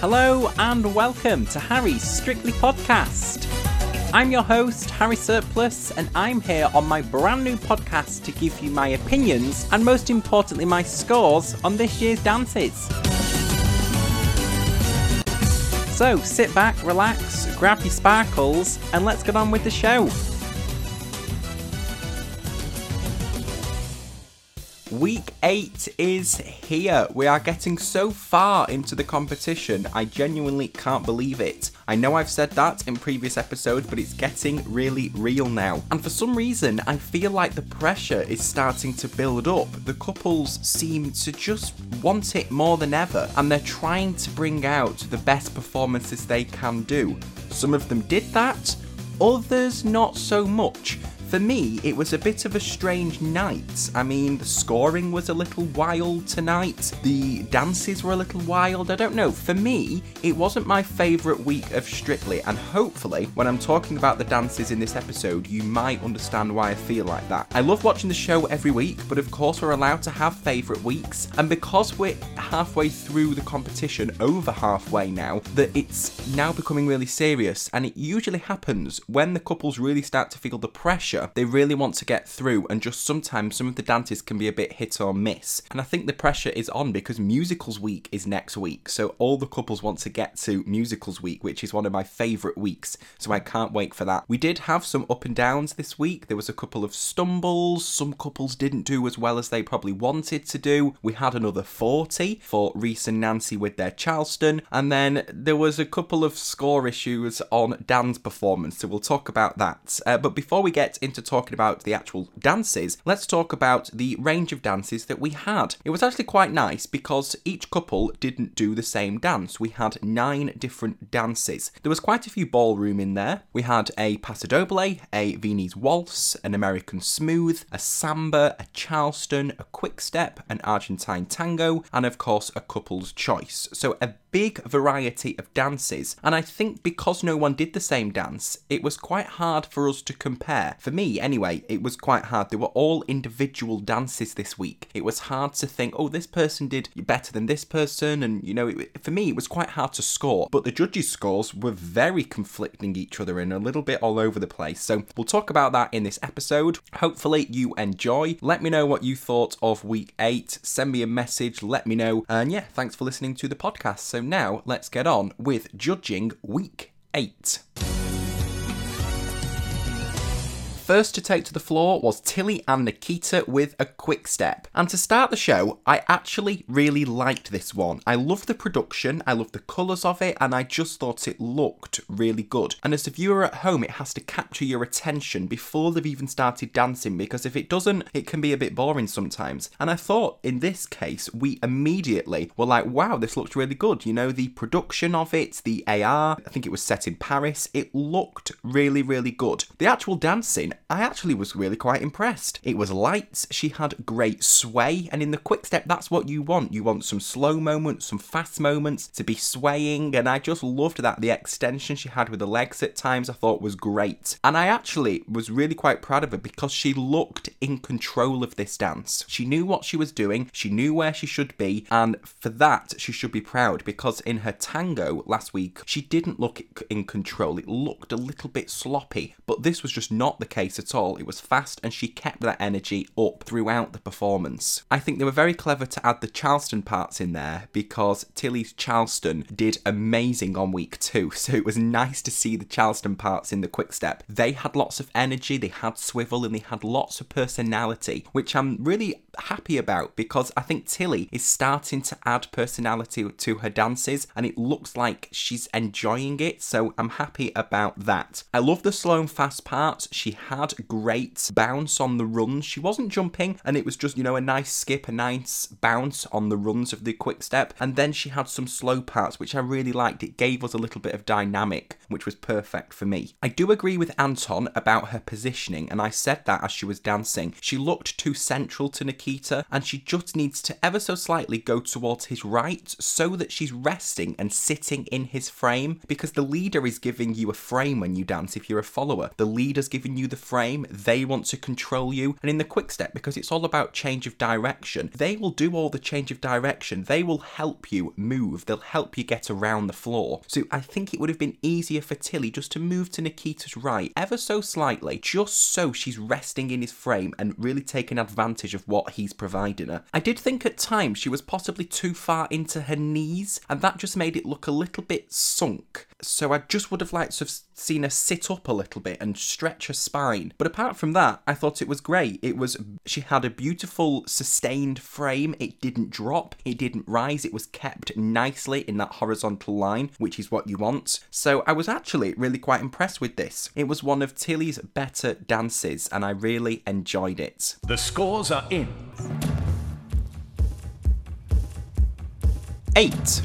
Hello and welcome to Harry's Strictly Podcast. I'm your host, Harry Surplus, and I'm here on my brand new podcast to give you my opinions and most importantly, my scores on this year's dances. So sit back, relax, grab your sparkles, and let's get on with the show. Week 8 is here. We are getting so far into the competition, I genuinely can't believe it. I know I've said that in previous episodes, but it's getting really real now. And for some reason, I feel like the pressure is starting to build up. The couples seem to just want it more than ever, and they're trying to bring out the best performances they can do. Some of them did that, others not so much. For me, it was a bit of a strange night. I mean, the scoring was a little wild tonight, the dances were a little wild. I don't know. For me, it wasn't my favourite week of Strictly, and hopefully, when I'm talking about the dances in this episode, you might understand why I feel like that. I love watching the show every week, but of course, we're allowed to have favourite weeks, and because we're halfway through the competition, over halfway now, that it's now becoming really serious, and it usually happens when the couples really start to feel the pressure they really want to get through, and just sometimes some of the dances can be a bit hit or miss. And I think the pressure is on because musicals week is next week, so all the couples want to get to musicals week, which is one of my favourite weeks. So I can't wait for that. We did have some up and downs this week. There was a couple of stumbles. Some couples didn't do as well as they probably wanted to do. We had another 40 for Rhys and Nancy with their Charleston, and then there was a couple of score issues on Dan's performance. So we'll talk about that. Uh, but before we get into into talking about the actual dances, let's talk about the range of dances that we had. It was actually quite nice because each couple didn't do the same dance. We had nine different dances. There was quite a few ballroom in there. We had a Paso Doble, a Viennese waltz, an American smooth, a samba, a Charleston, a quick step, an Argentine tango, and of course a couple's choice. So a big variety of dances, and I think because no one did the same dance, it was quite hard for us to compare. For me, anyway, it was quite hard. They were all individual dances this week. It was hard to think, oh, this person did better than this person, and you know, it, for me, it was quite hard to score. But the judges' scores were very conflicting each other and a little bit all over the place. So we'll talk about that in this episode. Hopefully, you enjoy. Let me know what you thought of week eight. Send me a message, let me know. And yeah, thanks for listening to the podcast. So now let's get on with judging week 8 first to take to the floor was Tilly and Nikita with a quick step. And to start the show, I actually really liked this one. I love the production, I love the colours of it, and I just thought it looked really good. And as a viewer at home, it has to capture your attention before they've even started dancing because if it doesn't, it can be a bit boring sometimes. And I thought in this case, we immediately were like, wow, this looks really good. You know, the production of it, the AR, I think it was set in Paris, it looked really, really good. The actual dancing, I actually was really quite impressed. It was lights, she had great sway, and in the quick step, that's what you want. You want some slow moments, some fast moments to be swaying, and I just loved that. The extension she had with the legs at times I thought was great. And I actually was really quite proud of her because she looked in control of this dance. She knew what she was doing, she knew where she should be, and for that, she should be proud because in her tango last week, she didn't look in control. It looked a little bit sloppy, but this was just not the case pace at all. It was fast and she kept that energy up throughout the performance. I think they were very clever to add the Charleston parts in there because Tilly's Charleston did amazing on week two. So it was nice to see the Charleston parts in the quick step. They had lots of energy, they had swivel, and they had lots of personality, which I'm really happy about because I think Tilly is starting to add personality to her dances and it looks like she's enjoying it. So I'm happy about that. I love the slow and fast parts. She had great bounce on the runs. She wasn't jumping and it was just, you know, a nice skip, a nice bounce on the runs of the quick step. And then she had some slow parts, which I really liked. It gave us a little bit of dynamic, which was perfect for me. I do agree with Anton about her positioning, and I said that as she was dancing. She looked too central to Nikita, and she just needs to ever so slightly go towards his right so that she's resting and sitting in his frame because the leader is giving you a frame when you dance if you're a follower. The leader's giving you the frame, they want to control you. And in the quick step, because it's all about change of direction, they will do all the change of direction. They will help you move, they'll help you get around the floor. So I think it would have been easier for Tilly just to move to Nikita's right ever so slightly, just so she's resting in his frame and really taking advantage of what he's providing her. I did think at times she was possibly too far into her knees, and that just made it look a little bit sunk. So I just would have liked to have seen her sit up a little bit and stretch her spine. But apart from that, I thought it was great. It was she had a beautiful sustained frame. It didn't drop, it didn't rise, it was kept nicely in that horizontal line, which is what you want. So I was actually really quite impressed with this. It was one of Tilly's better dances and I really enjoyed it. The scores are in. 8.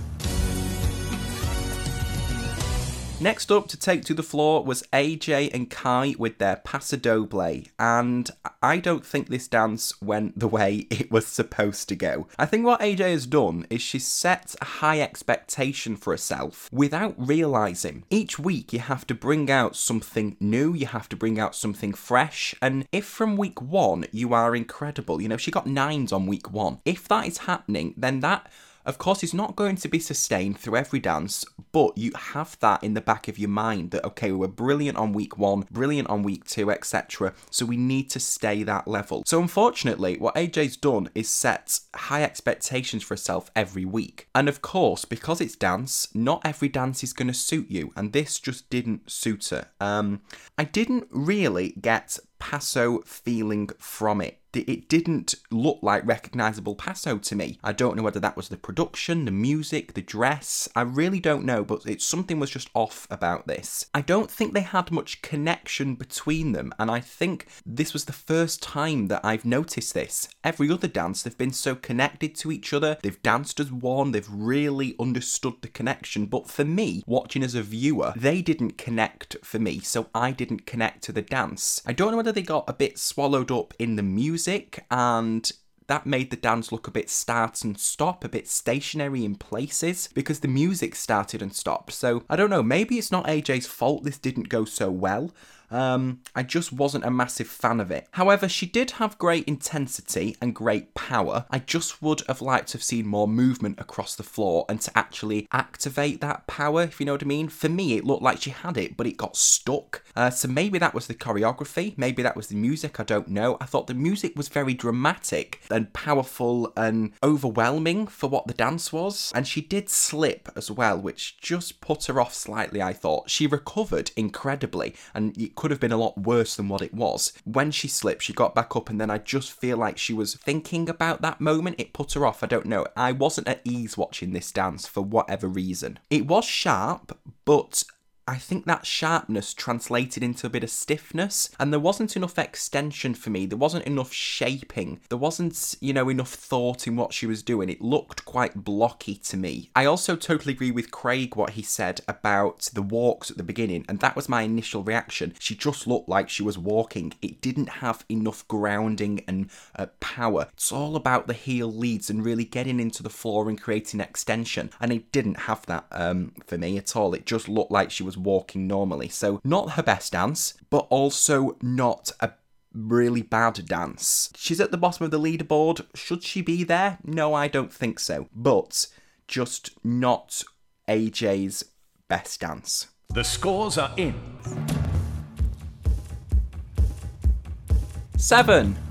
Next up to take to the floor was AJ and Kai with their Paso Doble, and I don't think this dance went the way it was supposed to go. I think what AJ has done is she set a high expectation for herself without realizing. Each week you have to bring out something new, you have to bring out something fresh, and if from week one you are incredible, you know, she got nines on week one, if that is happening, then that of course, it's not going to be sustained through every dance, but you have that in the back of your mind that, okay, we were brilliant on week one, brilliant on week two, etc. So we need to stay that level. So unfortunately, what AJ's done is set high expectations for herself every week. And of course, because it's dance, not every dance is going to suit you. And this just didn't suit her. Um, I didn't really get Paso feeling from it it didn't look like recognizable Paso to me. I don't know whether that was the production, the music, the dress. I really don't know, but it something was just off about this. I don't think they had much connection between them, and I think this was the first time that I've noticed this. Every other dance, they've been so connected to each other. They've danced as one. They've really understood the connection. But for me, watching as a viewer, they didn't connect for me, so I didn't connect to the dance. I don't know whether they got a bit swallowed up in the music music and that made the dance look a bit start and stop, a bit stationary in places because the music started and stopped. So I don't know, maybe it's not AJ's fault this didn't go so well. Um, I just wasn't a massive fan of it. However, she did have great intensity and great power. I just would have liked to have seen more movement across the floor and to actually activate that power, if you know what I mean. For me, it looked like she had it, but it got stuck. Uh, so maybe that was the choreography, maybe that was the music, I don't know. I thought the music was very dramatic and powerful and overwhelming for what the dance was. And she did slip as well, which just put her off slightly, I thought. She recovered incredibly and could have been a lot worse than what it was. When she slipped, she got back up, and then I just feel like she was thinking about that moment. It put her off. I don't know. I wasn't at ease watching this dance for whatever reason. It was sharp, but I think that sharpness translated into a bit of stiffness, and there wasn't enough extension for me. There wasn't enough shaping. There wasn't, you know, enough thought in what she was doing. It looked quite blocky to me. I also totally agree with Craig what he said about the walks at the beginning, and that was my initial reaction. She just looked like she was walking. It didn't have enough grounding and uh, power. It's all about the heel leads and really getting into the floor and creating extension, and it didn't have that um, for me at all. It just looked like she was walking normally. So, not her best dance, but also not a really bad dance. She's at the bottom of the leaderboard. Should she be there? No, I don't think so. But just not AJ's best dance. The scores are in. Seven.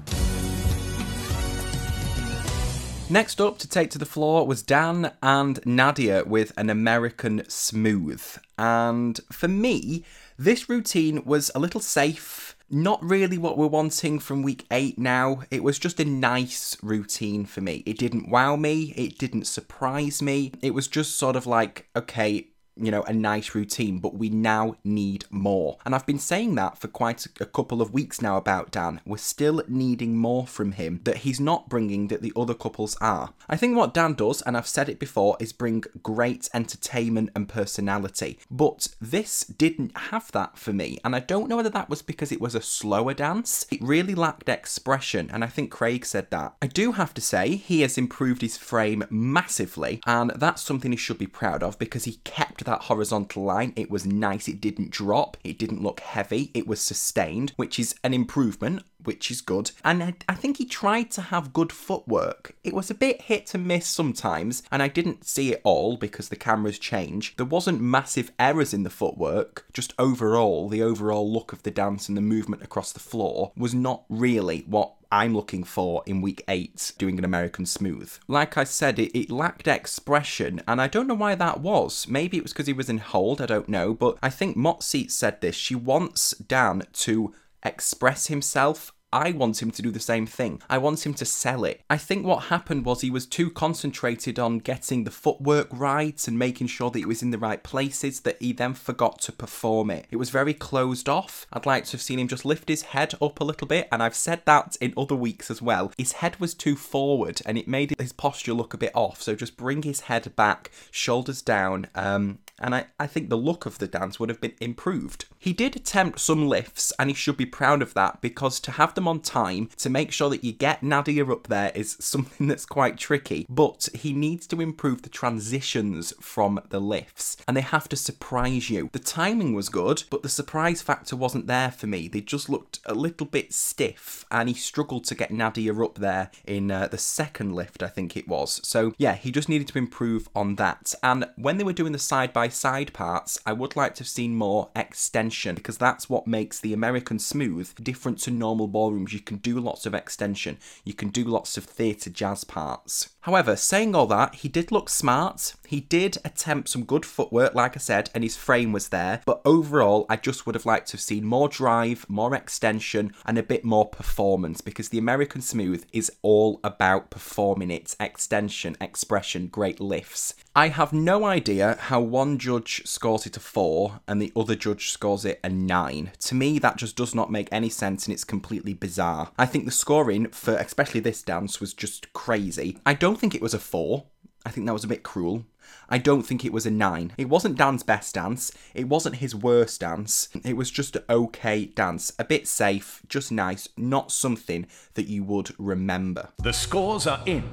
Next up to take to the floor was Dan and Nadiya with an American Smooth. And for me, this routine was a little safe. Not really what we're wanting from week eight now. It was just a nice routine for me. It didn't wow me, it didn't surprise me. It was just sort of like, okay, you know, a nice routine, but we now need more. And I've been saying that for quite a, couple of weeks now about Dan. We're still needing more from him that he's not bringing that the other couples are. I think what Dan does, and I've said it before, is bring great entertainment and personality. But this didn't have that for me, and I don't know whether that was because it was a slower dance. It really lacked expression, and I think Craig said that. I do have to say, he has improved his frame massively, and that's something he should be proud of because he kept that horizontal line. It was nice. It didn't drop. It didn't look heavy. It was sustained, which is an improvement which is good. And I, I, think he tried to have good footwork. It was a bit hit and miss sometimes, and I didn't see it all because the cameras change. There wasn't massive errors in the footwork, just overall, the overall look of the dance and the movement across the floor was not really what I'm looking for in week eight doing an American Smooth. Like I said, it, it, lacked expression, and I don't know why that was. Maybe it was because he was in hold, I don't know, but I think Motsi said this. She wants Dan to express himself I want him to do the same thing. I want him to sell it. I think what happened was he was too concentrated on getting the footwork right and making sure that it was in the right places that he then forgot to perform it. It was very closed off. I'd like to have seen him just lift his head up a little bit, and I've said that in other weeks as well. His head was too forward and it made his posture look a bit off. So just bring his head back, shoulders down, um, and I, I think the look of the dance would have been improved. He did attempt some lifts, and he should be proud of that because to have them on time to make sure that you get Nadiya up there is something that's quite tricky. But he needs to improve the transitions from the lifts, and they have to surprise you. The timing was good, but the surprise factor wasn't there for me. They just looked a little bit stiff, and he struggled to get Nadiya up there in uh, the second lift, I think it was. So, yeah, he just needed to improve on that. And when they were doing the side by side parts, I would like to have seen more extension because that's what makes the American Smooth different to normal ballrooms. You can do lots of extension, you can do lots of theatre jazz parts. However, saying all that, he did look smart. He did attempt some good footwork, like I said, and his frame was there. But overall, I just would have liked to have seen more drive, more extension, and a bit more performance because the American Smooth is all about performing its extension, expression, great lifts. I have no idea how one judge scores it a 4 and the other judge scores it a 9. To me, that just does not make any sense and it's completely bizarre. I think the scoring for especially this dance was just crazy. I don't think it was a 4. I think that was a bit cruel. I don't think it was a 9. It wasn't Dan's best dance. It wasn't his worst dance. It was just an okay dance. A bit safe, just nice, not something that you would remember. The scores are in.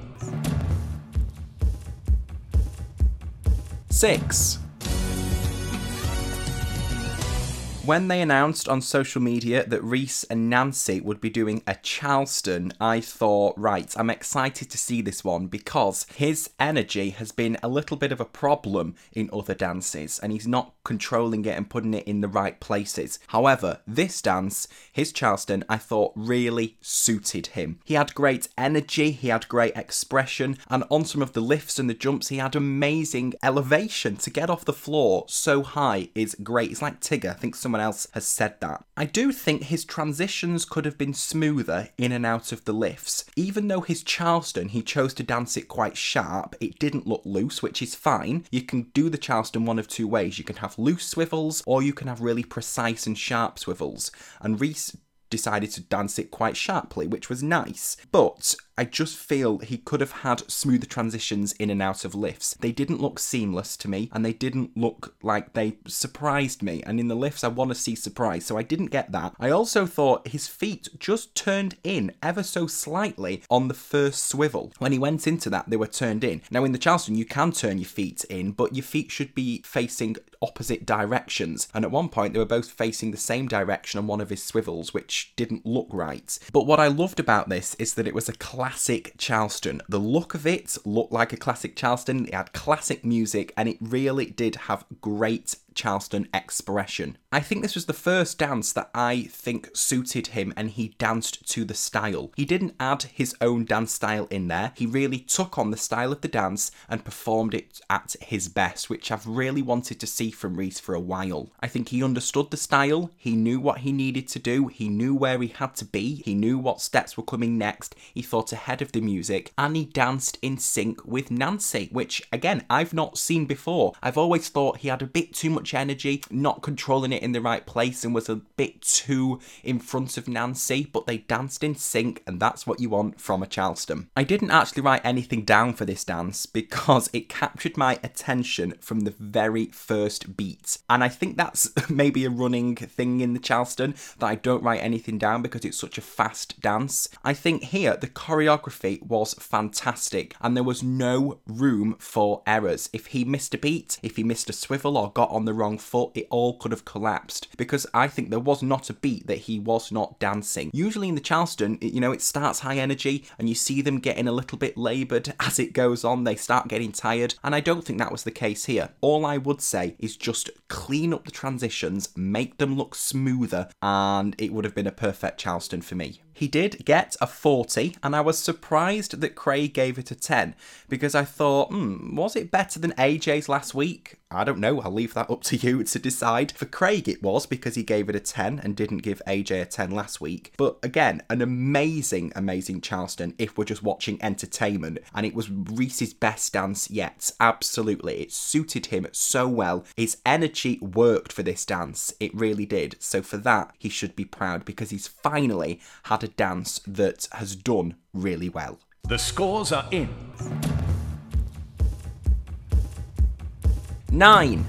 6. When they announced on social media that Rhys and Nancy would be doing a Charleston, I thought, right, I'm excited to see this one because his energy has been a little bit of a problem in other dances and he's not controlling it and putting it in the right places. However, this dance, his Charleston, I thought really suited him. He had great energy, he had great expression, and on some of the lifts and the jumps, he had amazing elevation to get off the floor so high is great. It's like Tigger, I think someone someone else has said that. I do think his transitions could have been smoother in and out of the lifts. Even though his Charleston, he chose to dance it quite sharp, it didn't look loose, which is fine. You can do the Charleston one of two ways. You can have loose swivels or you can have really precise and sharp swivels. And Rhys decided to dance it quite sharply, which was nice. But I just feel he could have had smoother transitions in and out of lifts. They didn't look seamless to me, and they didn't look like they surprised me. And in the lifts, I want to see surprise, so I didn't get that. I also thought his feet just turned in ever so slightly on the first swivel. When he went into that, they were turned in. Now, in the Charleston, you can turn your feet in, but your feet should be facing opposite directions. And at one point, they were both facing the same direction on one of his swivels, which didn't look right. But what I loved about this is that it was a classic Charleston. The look of it looked like a classic Charleston. It had classic music and it really did have great Charleston expression. I think this was the first dance that I think suited him and he danced to the style. He didn't add his own dance style in there, he really took on the style of the dance and performed it at his best, which I've really wanted to see from Rhys for a while. I think he understood the style, he knew what he needed to do, he knew where he had to be, he knew what steps were coming next, he thought ahead of the music, and he danced in sync with Nancy, which again I've not seen before. I've always thought he had a bit too much much energy, not controlling it in the right place, and was a bit too in front of Nancy, but they danced in sync, and that's what you want from a Charleston. I didn't actually write anything down for this dance because it captured my attention from the very first beat. And I think that's maybe a running thing in the Charleston that I don't write anything down because it's such a fast dance. I think here the choreography was fantastic and there was no room for errors. If he missed a beat, if he missed a swivel or got on the wrong foot, it all could have collapsed because I think there was not a beat that he was not dancing. Usually in the Charleston, you know, it starts high energy and you see them getting a little bit laboured as it goes on, they start getting tired, and I don't think that was the case here. All I would say is just clean up the transitions, make them look smoother, and it would have been a perfect Charleston for me. He did get a 40, and I was surprised that Craig gave it a 10 because I thought, hmm, was it better than AJ's last week? I don't know, I'll leave that up to you to decide. For Craig, it was because he gave it a 10 and didn't give AJ a 10 last week. But again, an amazing, amazing Charleston if we're just watching entertainment, and it was Rhys's best dance yet. Absolutely, it suited him so well. His energy worked for this dance, it really did. So for that, he should be proud because he's finally had a dance that has done really well. The scores are in. Nine.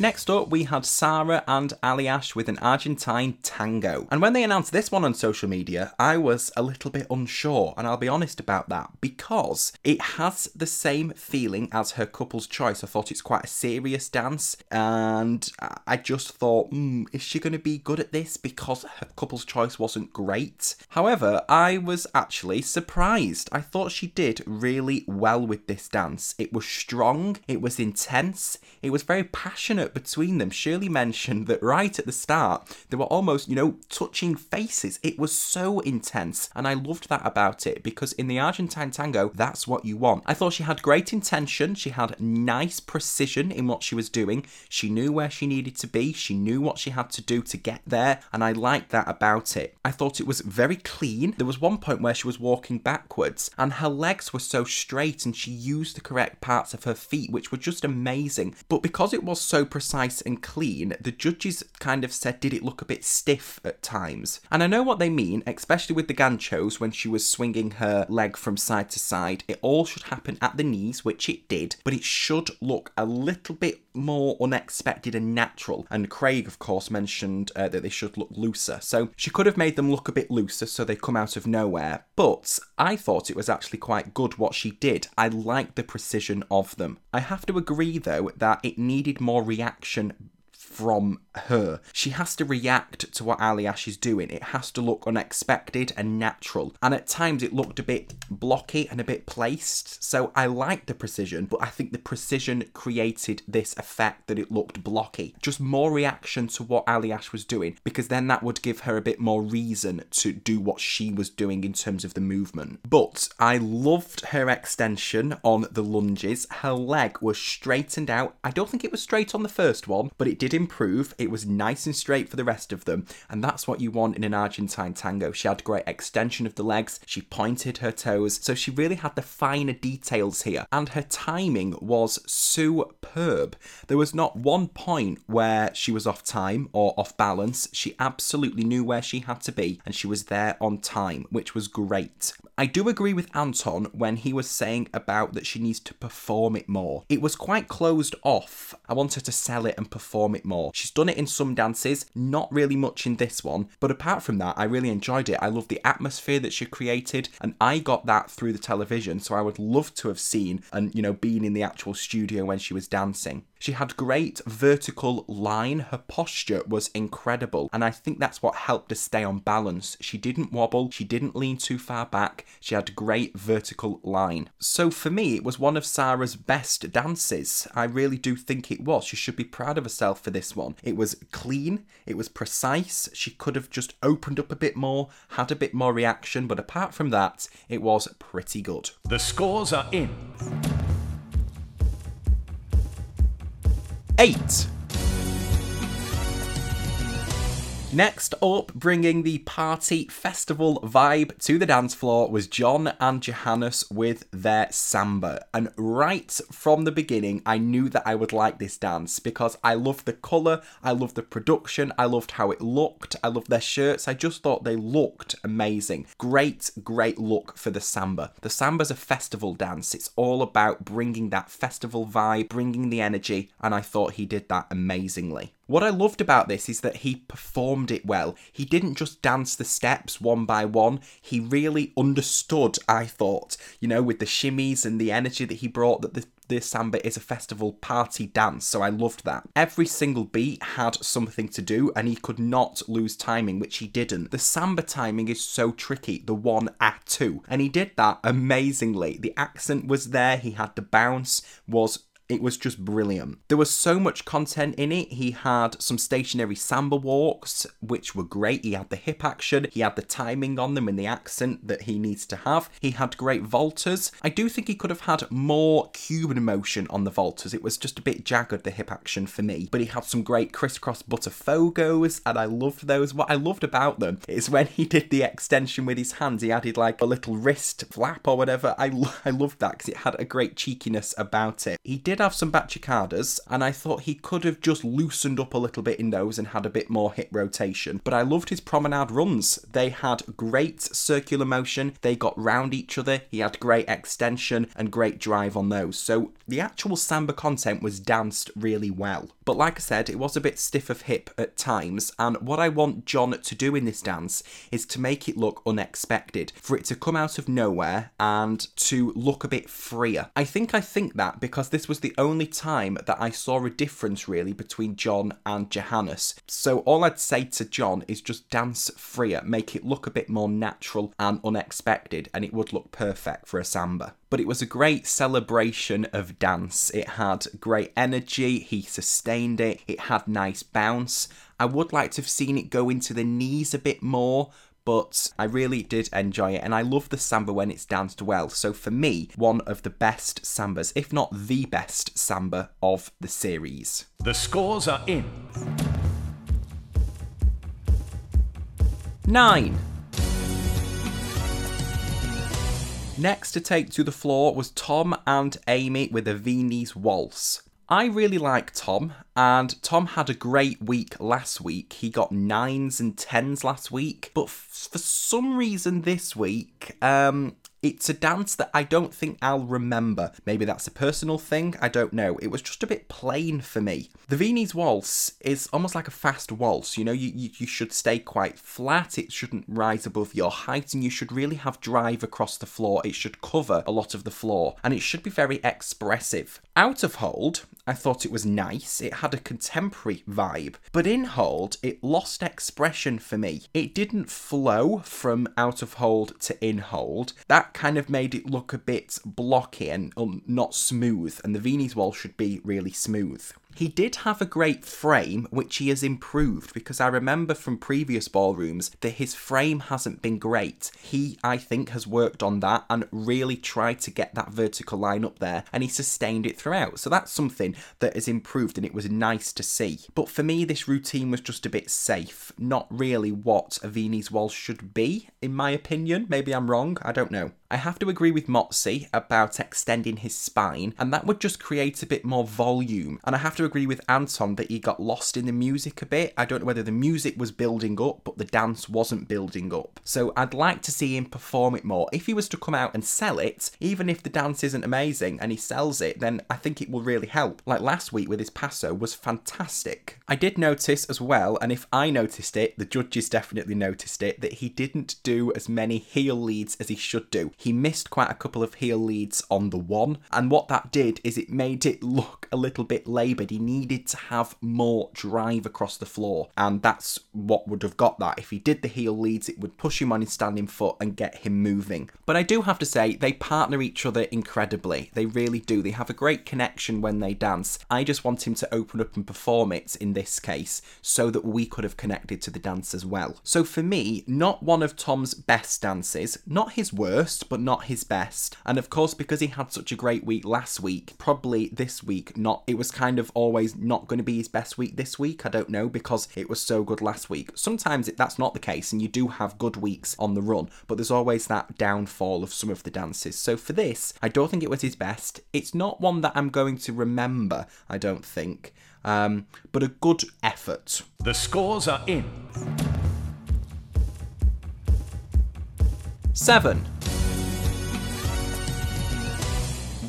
Next up, we had Sara and Aljaž with an Argentine tango. And when they announced this one on social media, I was a little bit unsure, and I'll be honest about that, because it has the same feeling as her couple's choice. I thought it's quite a serious dance, and I just thought, hmm, is she going to be good at this? Because her couple's choice wasn't great. However, I was actually surprised. I thought she did really well with this dance. It was strong, it was intense, it was very passionate between them. Shirley mentioned that right at the start, they were almost, you know, touching faces. It was so intense, and I loved that about it because in the Argentine tango, that's what you want. I thought she had great intention, she had nice precision in what she was doing, she knew where she needed to be, she knew what she had to do to get there, and I liked that about it. I thought it was very clean. There was one point where she was walking backwards, and her legs were so straight, and she used the correct parts of her feet, which were just amazing. But because it was so precise and clean, the judges kind of said, did it look a bit stiff at times? And I know what they mean, especially with the ganchos when she was swinging her leg from side to side. It all should happen at the knees, which it did, but it should look a little bit more unexpected and natural. And Craig, of course, mentioned uh, that they should look looser. So she could have made them look a bit looser so they come out of nowhere. But I thought it was actually quite good what she did. I liked the precision of them. I have to agree, though, that it needed more reaction from her. She has to react to what Aljaž is doing. It has to look unexpected and natural. And at times it looked a bit blocky and a bit placed. So I liked the precision, but I think the precision created this effect that it looked blocky. Just more reaction to what Aljaž was doing, because then that would give her a bit more reason to do what she was doing in terms of the movement. But I loved her extension on the lunges. Her leg was straightened out. I don't think it was straight on the first one, but it did improve. Was nice and straight for the rest of them, and that's what you want in an Argentine tango. She had great extension of the legs, she pointed her toes, so she really had the finer details here, and her timing was superb. There was not one point where she was off time or off balance. She absolutely knew where she had to be, and she was there on time, which was great. I do agree with Anton when he was saying about that she needs to perform it more. It was quite closed off. I want her to sell it and perform it more. She's done it in some dances, not really much in this one, but apart from that, I really enjoyed it. I love the atmosphere that she created, and I got that through the television, so I would love to have seen and, you know, been in the actual studio when she was dancing. She had great vertical line. Her posture was incredible, and I think that's what helped her stay on balance. She didn't wobble, she didn't lean too far back, she had great vertical line. So for me, it was one of Sara's best dances. I really do think it was. She should be proud of herself for this one. It was clean, it was precise. She could have just opened up a bit more, had a bit more reaction, but apart from that, it was pretty good. The scores are in. 8. Next up, bringing the party festival vibe to the dance floor was John and Johannes with their samba. And right from the beginning, I knew that I would like this dance because I loved the colour, I loved the production, I loved how it looked, I loved their shirts. I just thought they looked amazing. Great, great look for the samba. The samba's a festival dance, it's all about bringing that festival vibe, bringing the energy, and I thought he did that amazingly. What I loved about this is that he performed it well. He didn't just dance the steps one by one, he really understood, I thought, you know, with the shimmies and the energy that he brought, that the the samba is a festival party dance, so I loved that. Every single beat had something to do, and he could not lose timing, which he didn't. The samba timing is so tricky, the one at two, and he did that amazingly. The accent was there, he had the bounce, was it was just brilliant. There was so much content in it. He had some stationary samba walks, which were great. He had the hip action, he had the timing on them and the accent that he needs to have. He had great voltas. I do think he could have had more Cuban motion on the voltas. It was just a bit jagged, the hip action for me. But he had some great crisscross botafogos, and I loved those. What I loved about them is when he did the extension with his hands, he added like a little wrist flap or whatever. I, I loved that because it had a great cheekiness about it. He did did have some bacicadas, and I thought he could have just loosened up a little bit in those and had a bit more hip rotation. But I loved his promenade runs. They had great circular motion, they got round each other, he had great extension and great drive on those. So the actual samba content was danced really well. But like I said, it was a bit stiff of hip at times, and what I want John to do in this dance is to make it look unexpected, for it to come out of nowhere and to look a bit freer. I think I think that because this was the only time that I saw a difference really between John and Johannes. So all I'd say to John is just dance freer, make it look a bit more natural and unexpected, and it would look perfect for a samba but it was a great celebration of dance. It had great energy, he sustained it, it had nice bounce. I would like to have seen it go into the knees a bit more, but I really did enjoy it and I love the samba when it's danced well. So for me, one of the best sambas, if not the best samba of the series. The scores are in. 9. Next to take to the floor was Tom and Amy with a Viennese waltz. I really like Tom, and Tom had a great week last week. He got nines and tens last week, but f- for some reason this week, um, it's a dance that I don't think I'll remember. Maybe that's a personal thing, I don't know. It was just a bit plain for me. The Viennese waltz is almost like a fast waltz. You know, you, you, you should stay quite flat, it shouldn't rise above your height, and you should really have drive across the floor. It should cover a lot of the floor, and it should be very expressive. Out of hold, I thought it was nice. It had a contemporary vibe. But in hold, it lost expression for me. It didn't flow from out of hold to in hold. That kind of made it look a bit blocky and um, not smooth, and the Viennese waltz should be really smooth. He did have a great frame, which he has improved because I remember from previous ballrooms that his frame hasn't been great. He, I think, has worked on that and really tried to get that vertical line up there and he sustained it throughout. So that's something that has improved and it was nice to see. But for me, this routine was just a bit safe, not really what a Viennese waltz should be, in my opinion. Maybe I'm wrong, I don't know. I have to agree with Motsi about extending his spine, and that would just create a bit more volume. And I have to agree with Anton that he got lost in the music a bit. I don't know whether the music was building up, but the dance wasn't building up. So I'd like to see him perform it more. If he was to come out and sell it, even if the dance isn't amazing and he sells it, then I think it will really help. Like last week with his paso was fantastic. I did notice as well, and if I noticed it, the judges definitely noticed it, that he didn't do as many heel leads as he should do. He missed quite a couple of heel leads on the one, and what that did is it made it look a little bit laboured. He needed to have more drive across the floor, and that's what would have got that. If he did the heel leads, it would push him on his standing foot and get him moving. But I do have to say, they partner each other incredibly. They really do. They have a great connection when they dance. I just want him to open up and perform it in this case so that we could have connected to the dance as well. So for me, not one of Tom's best dances, not his worst, best, but not his best. And of course, because he had such a great week last week, probably this week, not, it was kind of always not going to be his best week this week. I don't know, because it was so good last week. Sometimes it, that's not the case, and you do have good weeks on the run, but there's always that downfall of some of the dances. So for this, I don't think it was his best. It's not one that I'm going to remember, I don't think. Um, but a good effort. The scores are in. Seven.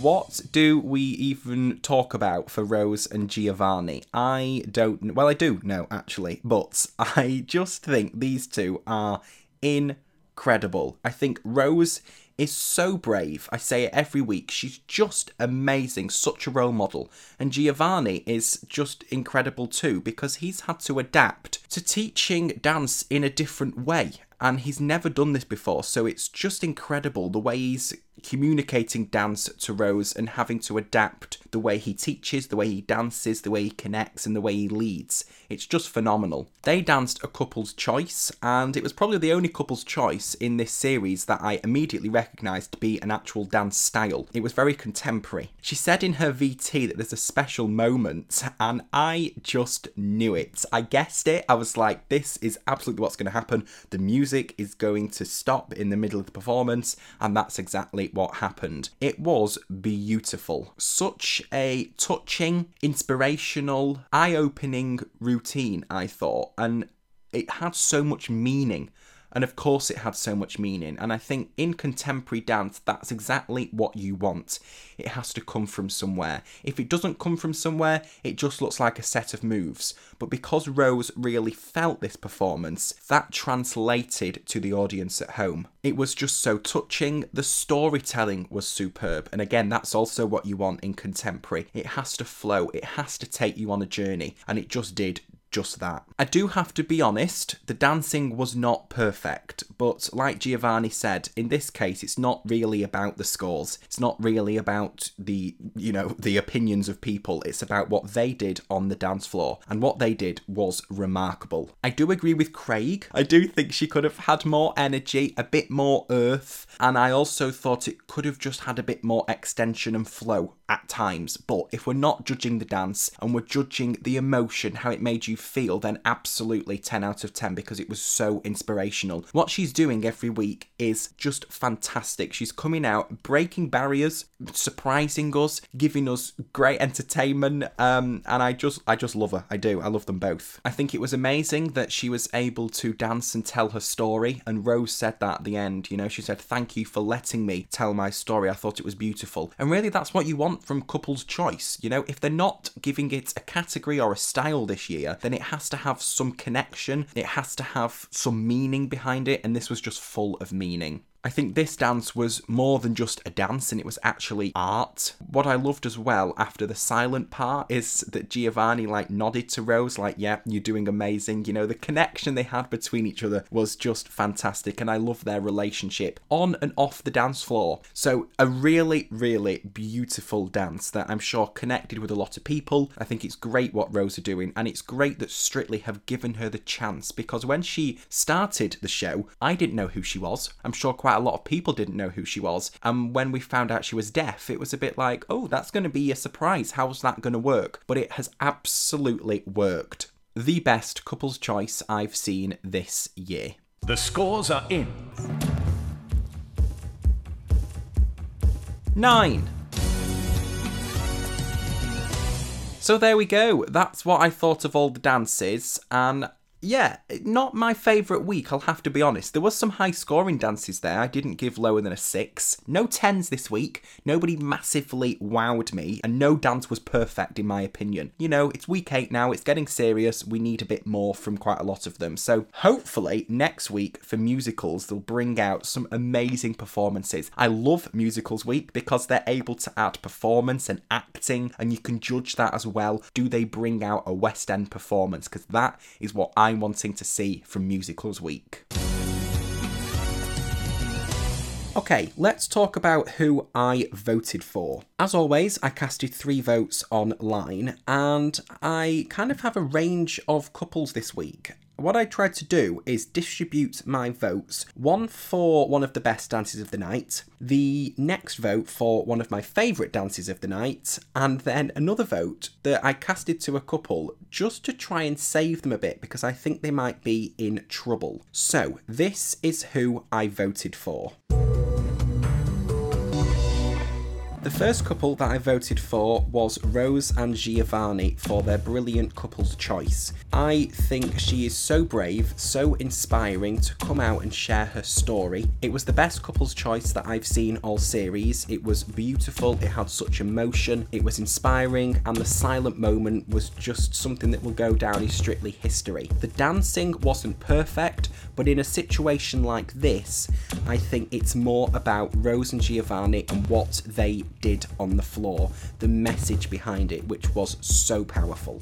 What do we even talk about for Rose and Giovanni? I don't. Well, I do know actually, but I just think these two are incredible. I think Rose is so brave. I say it every week. She's just amazing, such a role model. And Giovanni is just incredible too because he's had to adapt to teaching dance in a different way. And he's never done this before, so it's just incredible the way he's communicating dance to Rose and having to adapt the way he teaches, the way he dances, the way he connects, and the way he leads. It's just phenomenal. They danced a couple's choice, and it was probably the only couple's choice in this series that I immediately recognised to be an actual dance style. It was very contemporary. She said in her VT that there's a special moment, and I just knew it. I guessed it. I was like, this is absolutely what's going to happen. The music is going to stop in the middle of the performance, and that's exactly what happened. It was beautiful. Such a touching, inspirational, eye opening routine, I thought, and it had so much meaning. And of course, it had so much meaning. And I think in contemporary dance, that's exactly what you want. It has to come from somewhere. If it doesn't come from somewhere, it just looks like a set of moves. But because Rose really felt this performance, that translated to the audience at home. It was just so touching. The storytelling was superb. And again, that's also what you want in contemporary. It has to flow, it has to take you on a journey. And it just did just that. I do have to be honest, the dancing was not perfect, but like Giovanni said, in this case, it's not really about the scores. It's not really about the, you know, the opinions of people. It's about what they did on the dance floor, and what they did was remarkable. I do agree with Craig. I do think she could have had more energy, a bit more earth, and I also thought it could have just had a bit more extension and flow at times. But if we're not judging the dance and we're judging the emotion, how it made you feel, then absolutely 10 out of 10 because it was so inspirational. What she's doing every week is just fantastic. She's coming out, breaking barriers, surprising us, giving us great entertainment, um, and I just, I just love her. I do. I love them both. I think it was amazing that she was able to dance and tell her story. And Rose said that at the end. You know, she said, "Thank you for letting me tell my story. I thought it was beautiful." And really, that's what you want from couple's choice. You know, if they're not giving it a category or a style this year, then it has to have some connection. It has to have some meaning behind it. And this was just full of meaning. I think this dance was more than just a dance and it was actually art. What I loved as well after the silent part is that Giovanni like nodded to Rose like, yeah, you're doing amazing. You know, the connection they had between each other was just fantastic and I love their relationship on and off the dance floor. So a really, really beautiful dance that I'm sure connected with a lot of people. I think it's great what Rose are doing and it's great that Strictly have given her the chance because when she started the show, I didn't know who she was. I'm sure quite a lot of people didn't know who she was. And when we found out she was deaf, it was a bit like, oh, that's going to be a surprise. How's that going to work? But it has absolutely worked. The best couple's choice I've seen this year. The scores are in. Nine. So there we go. That's what I thought of all the dances, and yeah, not my favourite week, I'll have to be honest. There was some high scoring dances there. I didn't give lower than a six. No tens this week. Nobody massively wowed me, and no dance was perfect in my opinion. You know, it's week eight now, it's getting serious. We need a bit more from quite a lot of them. So hopefully next week for musicals, they'll bring out some amazing performances. I love musicals week because they're able to add performance and acting, and you can judge that as well. Do they bring out a West End performance? Because that is what I'm wanting to see from Musicals Week. Okay, let's talk about who I voted for. As always, I casted three votes online, and I kind of have a range of couples this week. What I tried to do is distribute my votes one for one of the best dances of the night, the next vote for one of my favourite dances of the night, and then another vote that I casted to a couple just to try and save them a bit because I think they might be in trouble. So, this is who I voted for. The first couple that I voted for was Rose and Giovanni for their brilliant couple's choice. I think she is so brave, so inspiring to come out and share her story. It was the best couple's choice that I've seen all series. It was beautiful, it had such emotion, it was inspiring, and the silent moment was just something that will go down in strictly history. The dancing wasn't perfect, but in a situation like this, I think it's more about Rose and Giovanni and what they did on the floor, the message behind it, which was so powerful.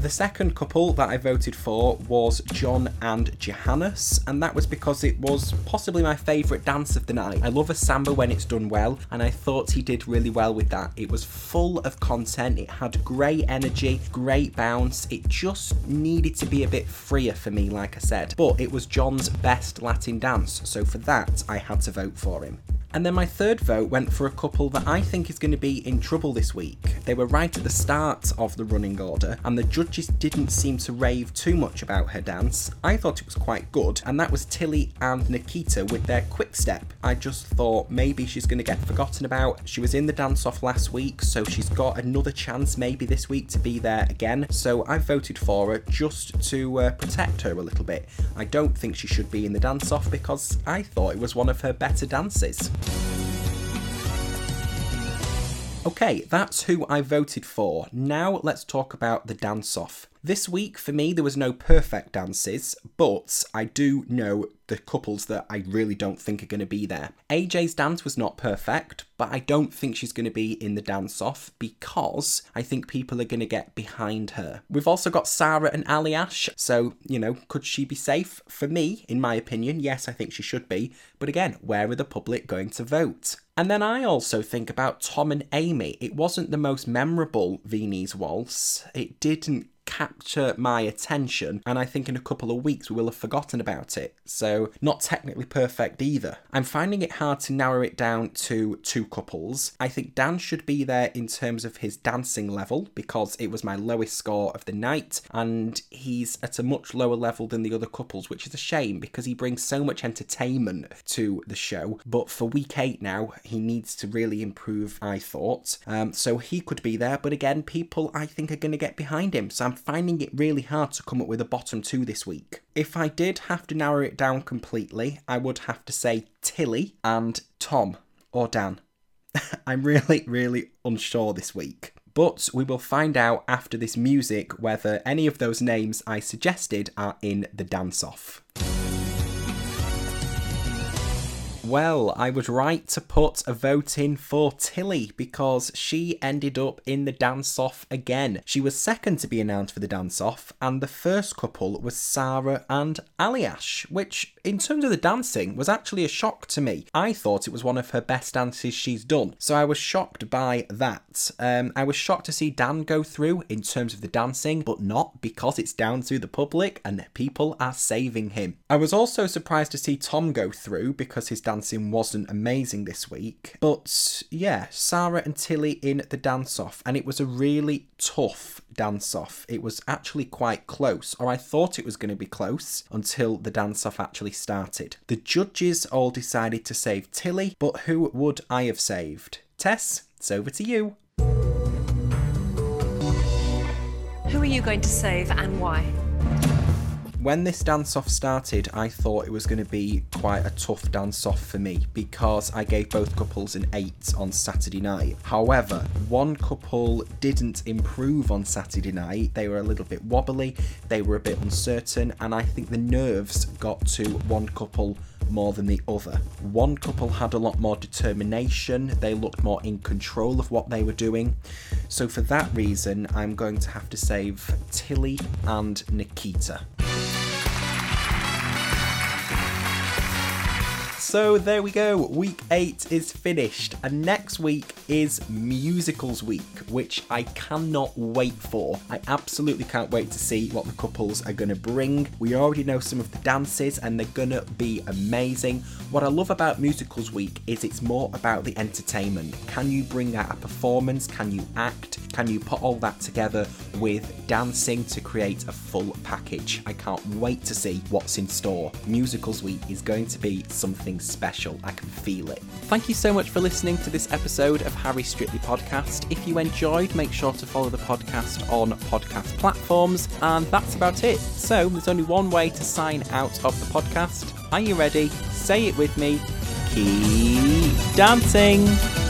The second couple that I voted for was John and Johannes, and that was because it was possibly my favourite dance of the night. I love a samba when it's done well, and I thought he did really well with that. It was full of content, it had great energy, great bounce, it just needed to be a bit freer for me, like I said. But it was John's best Latin dance, so for that, I had to vote for him. And then my third vote went for a couple that I think is going to be in trouble this week. They were right at the start of the running order, and the judges didn't seem to rave too much about her dance. I thought it was quite good, and that was Tilly and Nikita with their quick step. I just thought maybe she's going to get forgotten about. She was in the dance off last week, so she's got another chance maybe this week to be there again. So I voted for her just to uh, protect her a little bit. I don't think she should be in the dance off because I thought it was one of her better dances. Okay, that's who I voted for. Now let's talk about the dance off. This week, for me, there was no perfect dances, but I do know the couples that I really don't think are going to be there. AJ's dance was not perfect, but I don't think she's going to be in the dance off because I think people are going to get behind her. We've also got Sara and Aljaž, so, you know, could she be safe? For me, in my opinion, yes, I think she should be, but again, where are the public going to vote? And then I also think about Tom and Amy. It wasn't the most memorable Viennese waltz. It didn't capture my attention, and I think in a couple of weeks we will have forgotten about it. So, not technically perfect either. I'm finding it hard to narrow it down to two couples. I think Dan should be there in terms of his dancing level because it was my lowest score of the night, and he's at a much lower level than the other couples, which is a shame because he brings so much entertainment to the show. But for week eight now, he needs to really improve, I thought. Um, so he could be there, but again, people I think are going to get behind him. So I'm finding it really hard to come up with a bottom two this week. If I did have to narrow it down completely, I would have to say Tilly and Tom or Dan. I'm really, really unsure this week. But we will find out after this music whether any of those names I suggested are in the dance off. Well, I was right to put a vote in for Tilly because she ended up in the dance off again. She was second to be announced for the dance off, and the first couple was Sara and Aljaž, which, in terms of the dancing, was actually a shock to me. I thought it was one of her best dances she's done, so I was shocked by that. Um, I was shocked to see Dan go through in terms of the dancing, but not because it's down to the public and people are saving him. I was also surprised to see Tom go through because his dance dancing wasn't amazing this week. But yeah, Sara and Tilly in the dance off, and it was a really tough dance off. It was actually quite close, or I thought it was going to be close until the dance off actually started. The judges all decided to save Tilly, but who would I have saved? Tess, it's over to you. Who are you going to save and why? When this dance off started, I thought it was going to be quite a tough dance off for me because I gave both couples an 8 on Saturday night. However, one couple didn't improve on Saturday night. They were a little bit wobbly, they were a bit uncertain, and I think the nerves got to one couple more than the other. One couple had a lot more determination, they looked more in control of what they were doing. So, for that reason, I'm going to have to save Tilly and Nikita. So there we go. Week eight is finished, and next week is musicals week, which I cannot wait for. I absolutely can't wait to see what the couples are going to bring. We already know some of the dances, and they're going to be amazing. What I love about musicals week is it's more about the entertainment. Can you bring out a performance? Can you act? Can you put all that together with dancing to create a full package? I can't wait to see what's in store. Musicals week is going to be something special. I can feel it. Thank you so much for listening to this episode of Harry Strictly Podcast. If you enjoyed, make sure to follow the podcast on podcast platforms, and that's about it. So, there's only one way to sign out of the podcast. Are you ready? Say it with me. Keep dancing!